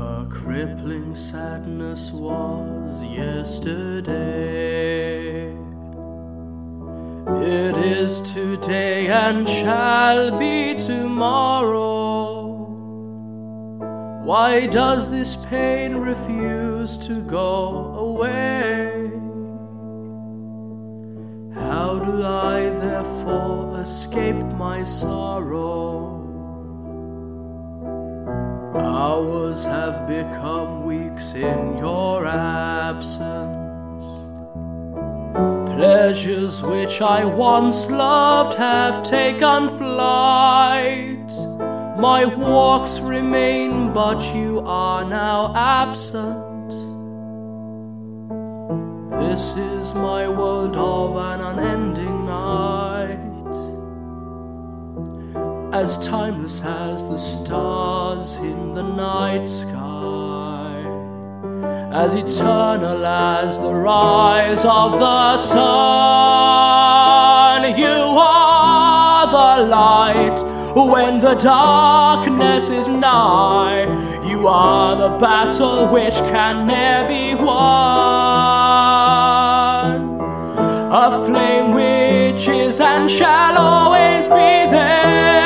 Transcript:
A crippling sadness was yesterday. It is today and shall be tomorrow. Why does this pain refuse to go away? How do I therefore escape my sorrow? Hours have become weeks in your absence. Pleasures which I once loved have taken flight. My walks remain, but you are now absent. This is my world of an unending night as timeless as the stars in the night sky, as eternal as the rise of the sun. You are the light when the darkness is nigh. You are the battle which can ne'er be won. A flame which is and shall always be there